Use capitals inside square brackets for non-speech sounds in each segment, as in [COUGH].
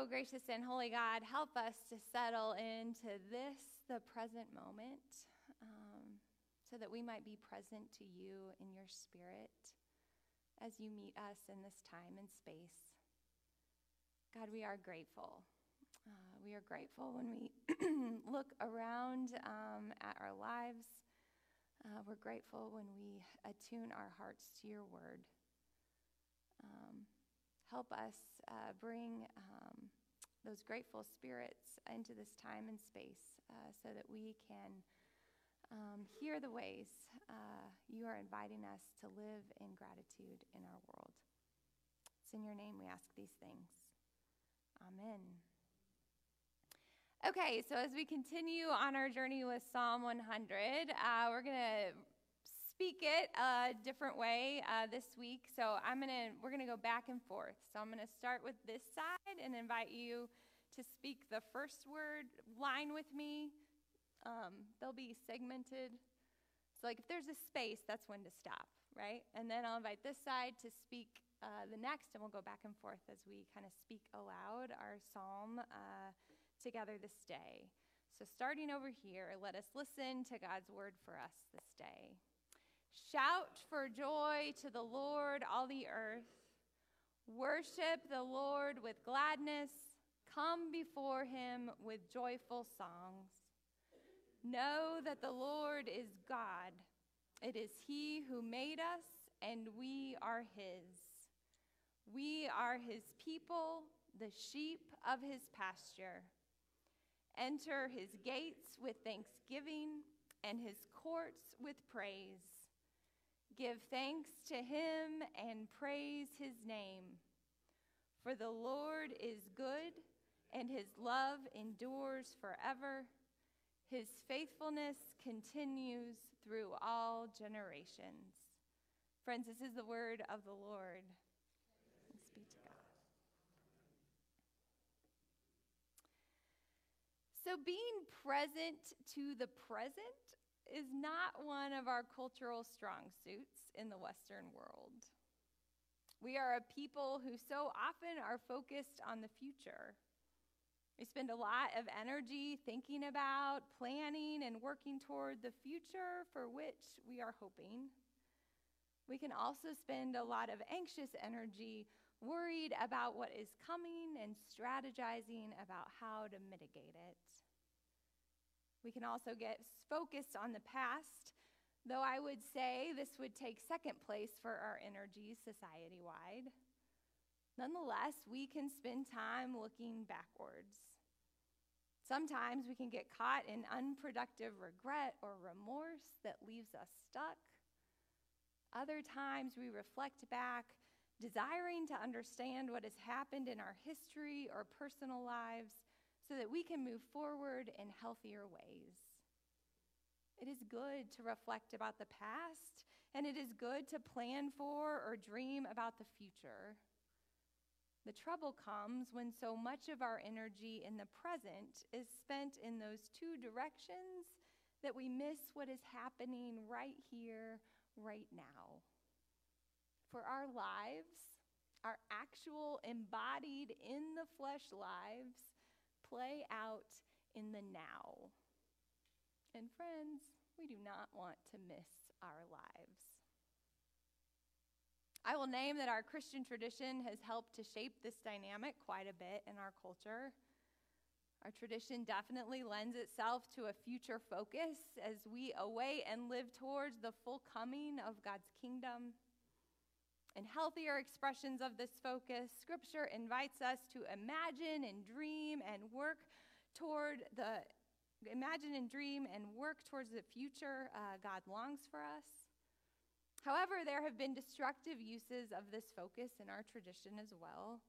so, gracious and holy God, help us to settle into this, the present moment, um, so that we might be present to you in your spirit as you meet us in this time and space. God, we are grateful. Uh, we are grateful when we [CLEARS THROAT] look around um, at our lives. Uh, we're grateful when we attune our hearts to your word. Um, help us uh, bring um, those grateful spirits into this time and space uh, so that we can um, hear the ways uh, you are inviting us to live in gratitude in our world. It's in your name we ask these things. Amen. Okay, so as we continue on our journey with Psalm 100, uh, we're going to speak it a different way uh, this week. So I'm gonna we're gonna go back and forth. So I'm gonna start with this side and invite you to speak the first word line with me. Um, they'll be segmented. So like if there's a space, that's when to stop, right? And then I'll invite this side to speak uh, the next, and we'll go back and forth as we kind of speak aloud our psalm uh, together this day. So, starting over here, let us listen to God's word for us this day. Shout for joy to the Lord, all the earth. Worship the Lord with gladness. Come before him with joyful songs. Know that the Lord is God. It is he who made us, and we are his. We are his people, the sheep of his pasture. Enter his gates with thanksgiving and his courts with praise. Give thanks to him and praise his name. For the Lord is good, and his love endures forever. His faithfulness continues through all generations. Friends, this is the word of the Lord. Thanks be to God. So, being present to the present is not one of our cultural strong suits in the Western world. We are a people who so often are focused on the future. We spend a lot of energy thinking about, planning, and working toward the future for which we are hoping. We can also spend a lot of anxious energy worried about what is coming and strategizing about how to mitigate it. We can also get focused on the past, though I would say this would take second place for our energies society wide. Nonetheless, we can spend time looking backwards. Sometimes we can get caught in unproductive regret or remorse that leaves us stuck. Other times we reflect back, desiring to understand what has happened in our history or personal lives so that we can move forward in healthier ways. It is good to reflect about the past, and it is good to plan for or dream about the future. The trouble comes when so much of our energy in the present is spent in those two directions that we miss what is happening right here, right now. For our lives, our actual embodied in the flesh lives, play out in the now. And friends, we do not want to miss our lives. I will name that our Christian tradition has helped to shape this dynamic quite a bit in our culture. Our tradition definitely lends itself to a future focus as we await and live towards the full coming of God's kingdom. In healthier expressions of this focus, Scripture invites us to imagine and dream and work toward the imagine and dream and work towards the future uh, God longs for us. However, there have been destructive uses of this focus in our tradition as well,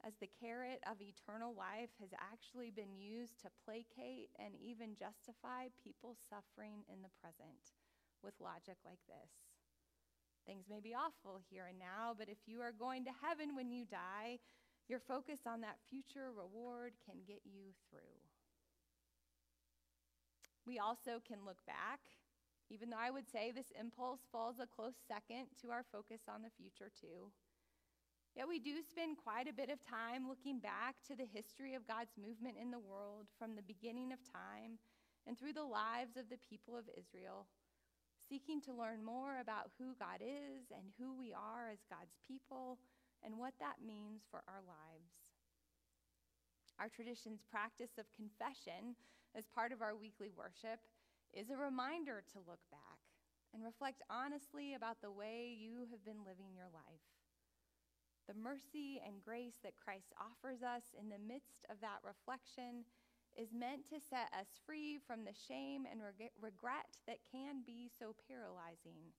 as the carrot of eternal life has actually been used to placate and even justify people's suffering in the present with logic like this. Things may be awful here and now, but if you are going to heaven when you die, your focus on that future reward can get you through. We also can look back, even though I would say this impulse falls a close second to our focus on the future, too. Yet we do spend quite a bit of time looking back to the history of God's movement in the world from the beginning of time and through the lives of the people of Israel, seeking to learn more about who God is and who we are as God's people and what that means for our lives. Our tradition's practice of confession as part of our weekly worship is a reminder to look back and reflect honestly about the way you have been living your life. The mercy and grace that Christ offers us in the midst of that reflection is meant to set us free from the shame and reg- regret that can be so paralyzing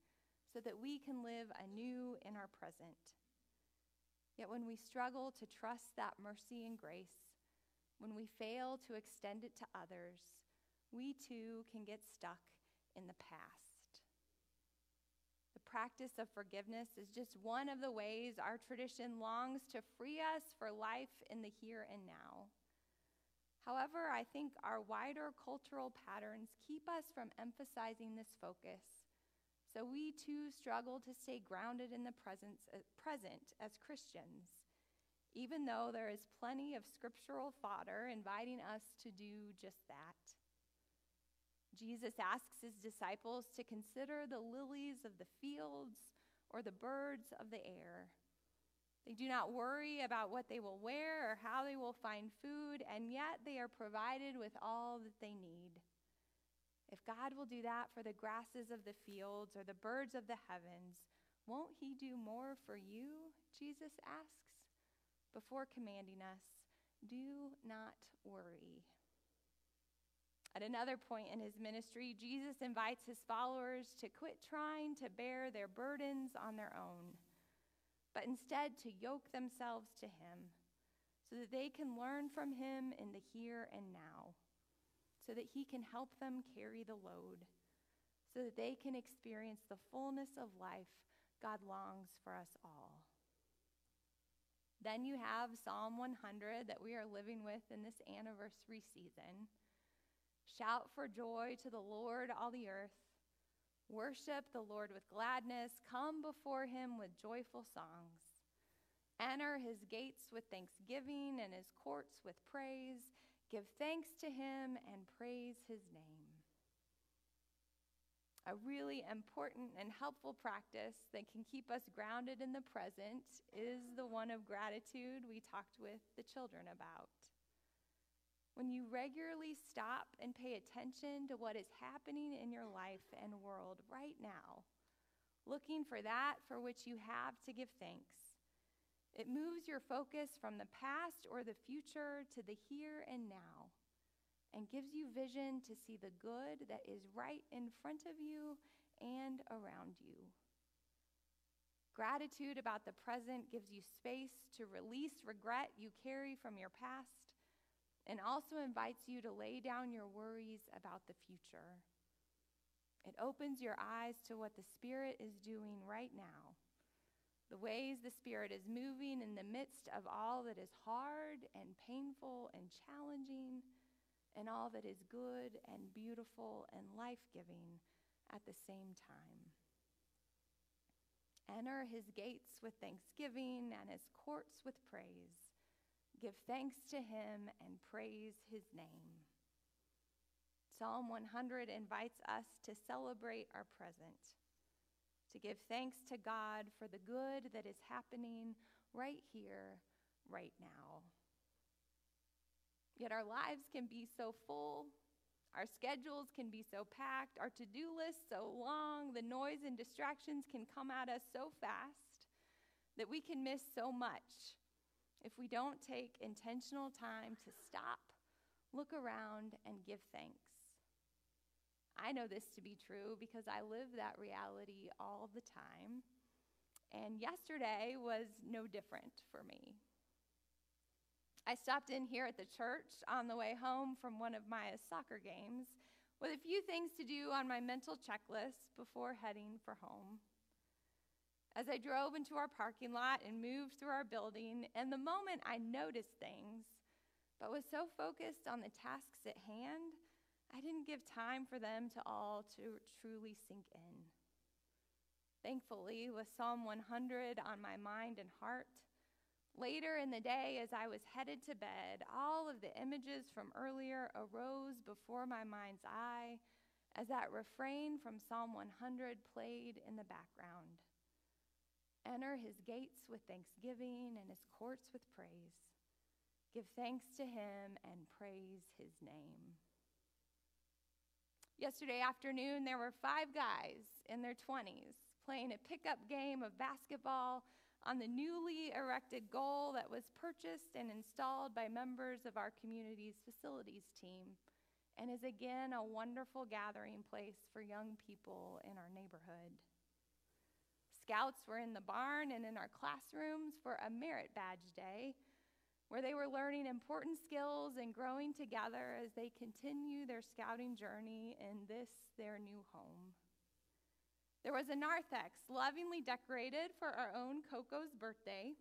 so that we can live anew in our present. Yet when we struggle to trust that mercy and grace, when we fail to extend it to others, we too can get stuck in the past The practice of forgiveness is just one of the ways our tradition longs to free us for life in the here and now. However, I think our wider cultural patterns keep us from emphasizing this focus. So we too struggle to stay grounded in the presence, uh, present as Christians, even though there is plenty of scriptural fodder inviting us to do just that. Jesus asks his disciples to consider the lilies of the fields or the birds of the air. They do not worry about what they will wear or how they will find food, and yet they are provided with all that they need. If God will do that for the grasses of the fields or the birds of the heavens, won't He do more for you? Jesus asks before commanding us, Do not worry. At another point in his ministry, Jesus invites his followers to quit trying to bear their burdens on their own, instead to yoke themselves to him so that they can learn from him in the here and now, so that he can help them carry the load, so that they can experience the fullness of life God longs for us all. Then you have Psalm 100 that we are living with in this anniversary season. Shout for joy to the Lord, all the earth. Worship the Lord with gladness. Come before him with joyful songs. Enter his gates with thanksgiving and his courts with praise. Give thanks to him and praise his name. A really important and helpful practice that can keep us grounded in the present is the one of gratitude we talked with the children about when you regularly stop and pay attention to what is happening in your life and world right now, looking for that for which you have to give thanks. It moves your focus from the past or the future to the here and now and gives you vision to see the good that is right in front of you and around you. Gratitude about the present gives you space to release regret you carry from your past and also invites you to lay down your worries about the future. It opens your eyes to what the Spirit is doing right now, the ways the Spirit is moving in the midst of all that is hard and painful and challenging, and all that is good and beautiful and life giving at the same time. Enter his gates with thanksgiving and his courts with praise. Give thanks to him and praise his name. Psalm 100 invites us to celebrate our present, to give thanks to God for the good that is happening right here, right now. Yet our lives can be so full, our schedules can be so packed, our to do lists so long, the noise and distractions can come at us so fast that we can miss so much if we don't take intentional time to stop, look around, and give thanks. I know this to be true because I live that reality all the time. And yesterday was no different for me. I stopped in here at the church on the way home from one of my soccer games with a few things to do on my mental checklist before heading for home as I drove into our parking lot and moved through our building, and the moment I noticed things, but was so focused on the tasks at hand, I didn't give time for them to all to truly sink in. Thankfully, with Psalm 100 on my mind and heart, Later in the day, as I was headed to bed, all of the images from earlier arose before my mind's eye as that refrain from Psalm 100 played in the background. Enter his gates with thanksgiving and his courts with praise. Give thanks to him and praise his name. Yesterday afternoon, there were five guys in their 20s playing a pickup game of basketball on the newly erected goal that was purchased and installed by members of our community's facilities team and is again a wonderful gathering place for young people in our neighborhood. Scouts were in the barn and in our classrooms for a merit badge day where they were learning important skills and growing together as they continue their scouting journey in this, their new home. There was a narthex lovingly decorated for our own Coco's birthday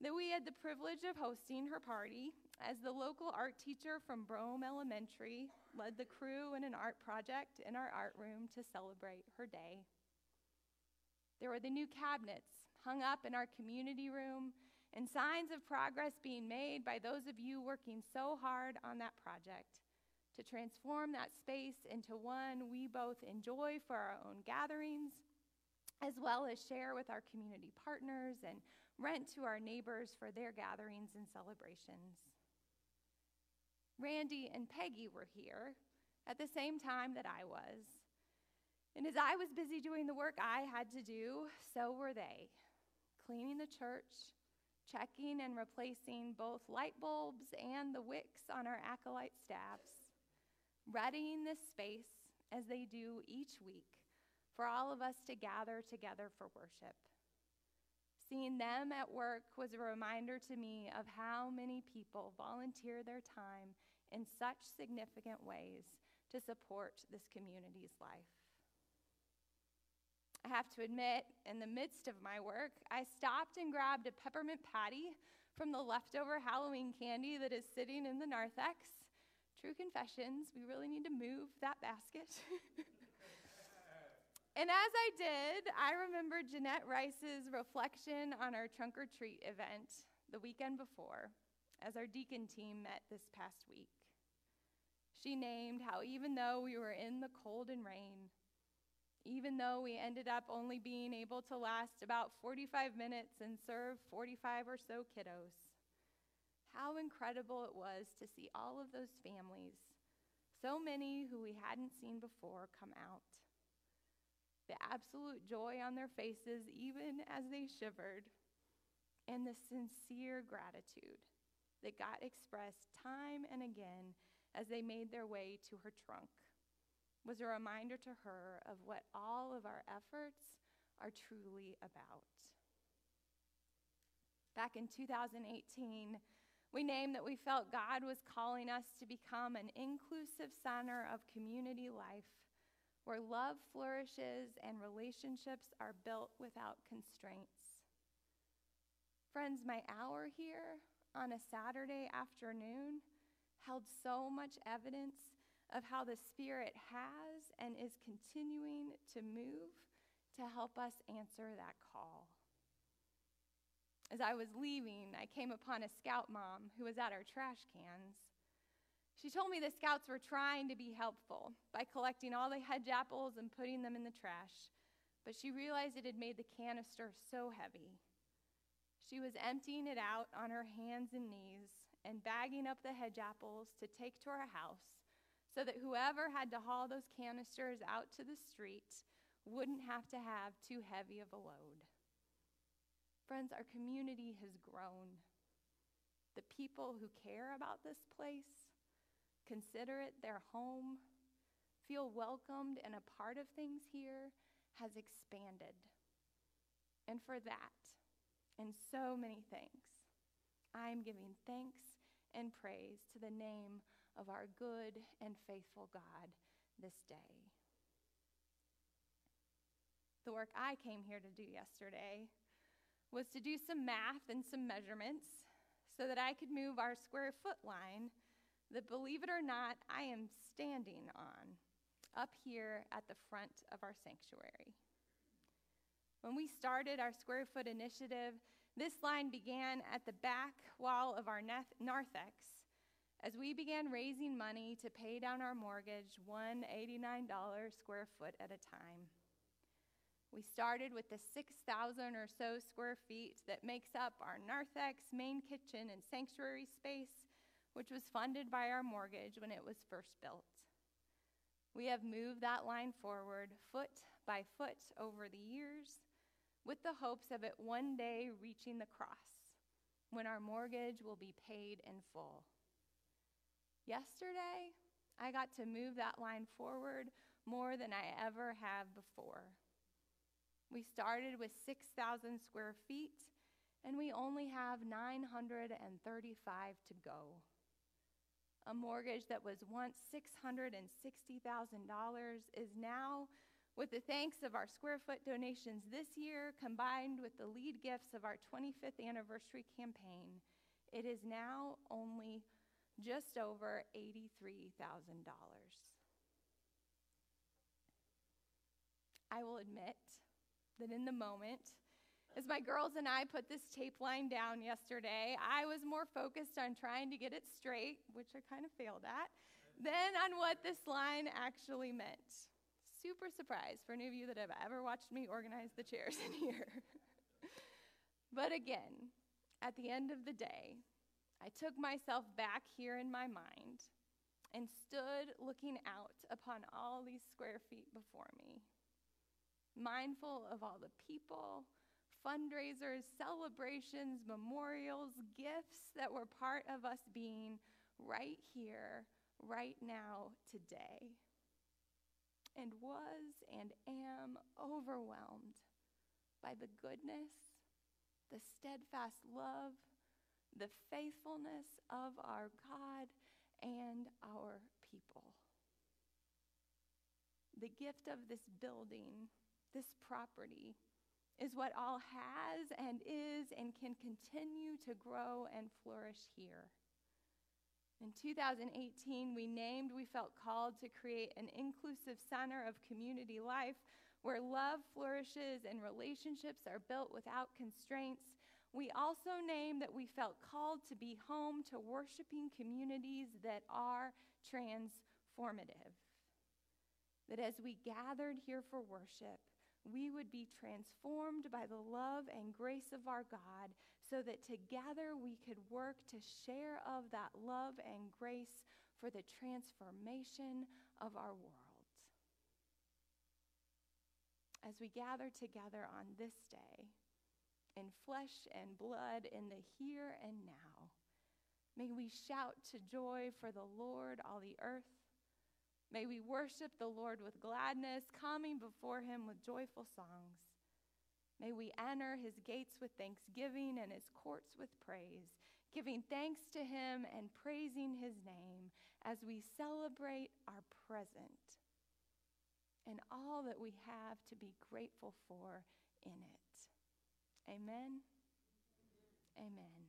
that we had the privilege of hosting her party as the local art teacher from Brome Elementary led the crew in an art project in our art room to celebrate her day. There were the new cabinets hung up in our community room and signs of progress being made by those of you working so hard on that project to transform that space into one we both enjoy for our own gatherings, as well as share with our community partners and rent to our neighbors for their gatherings and celebrations. Randy and Peggy were here at the same time that I was. And as I was busy doing the work I had to do, so were they, cleaning the church, checking and replacing both light bulbs and the wicks on our acolyte staffs, readying this space as they do each week for all of us to gather together for worship. Seeing them at work was a reminder to me of how many people volunteer their time in such significant ways to support this community's life. I have to admit, in the midst of my work, I stopped and grabbed a peppermint patty from the leftover Halloween candy that is sitting in the narthex. True confessions, we really need to move that basket. [LAUGHS] and as I did, I remembered Jeanette Rice's reflection on our trunk or treat event the weekend before as our deacon team met this past week. She named how even though we were in the cold and rain, even though we ended up only being able to last about 45 minutes and serve 45 or so kiddos. How incredible it was to see all of those families, so many who we hadn't seen before, come out. The absolute joy on their faces, even as they shivered, and the sincere gratitude that got expressed time and again as they made their way to her trunk was a reminder to her of what all of our efforts are truly about. Back in 2018, we named that we felt God was calling us to become an inclusive center of community life where love flourishes and relationships are built without constraints. Friends, my hour here on a Saturday afternoon held so much evidence of how the Spirit has and is continuing to move to help us answer that call. As I was leaving, I came upon a scout mom who was at our trash cans. She told me the scouts were trying to be helpful by collecting all the hedge apples and putting them in the trash, but she realized it had made the canister so heavy. She was emptying it out on her hands and knees and bagging up the hedge apples to take to our house so that whoever had to haul those canisters out to the street wouldn't have to have too heavy of a load. Friends, our community has grown. The people who care about this place, consider it their home, feel welcomed and a part of things here, has expanded. And for that, and so many things, I am giving thanks and praise to the name of our good and faithful God this day. The work I came here to do yesterday was to do some math and some measurements so that I could move our square foot line that, believe it or not, I am standing on up here at the front of our sanctuary. When we started our square foot initiative, This line began at the back wall of our narthex as we began raising money to pay down our mortgage, one $89 square foot at a time. We started with the 6,000 or so square feet that makes up our narthex, main kitchen, and sanctuary space, which was funded by our mortgage when it was first built. We have moved that line forward foot by foot over the years with the hopes of it one day reaching the cross when our mortgage will be paid in full. Yesterday, I got to move that line forward more than I ever have before. We started with 6,000 square feet, and we only have 935 to go. A mortgage that was once $660,000 is now, with the thanks of our square foot donations this year, combined with the lead gifts of our 25th anniversary campaign, it is now only just over $83,000. I will admit that in the moment, as my girls and I put this tape line down yesterday, I was more focused on trying to get it straight, which I kind of failed at, than on what this line actually meant. Super surprised for any of you that have ever watched me organize the chairs [LAUGHS] in here. but again, at the end of the day, I took myself back here in my mind and stood looking out upon all these square feet before me, mindful of all the people, fundraisers, celebrations, memorials, gifts that were part of us being right here, right now, today. And was and am overwhelmed by the goodness, the steadfast love, the faithfulness of our God and our people. The gift of this building, this property, is what all has and is and can continue to grow and flourish here. In 2018, we named, we felt called to create an inclusive center of community life where love flourishes and relationships are built without constraints we also named that we felt called to be home to worshiping communities that are transformative. That as we gathered here for worship, we would be transformed by the love and grace of our God so that together we could work to share of that love and grace for the transformation of our world. As we gather together on this day, in flesh and blood in the here and now. May we shout to joy for the Lord, all the earth. May we worship the Lord with gladness, coming before him with joyful songs. May we enter his gates with thanksgiving and his courts with praise, giving thanks to him and praising his name as we celebrate our present and all that we have to be grateful for in it. Amen. Amen.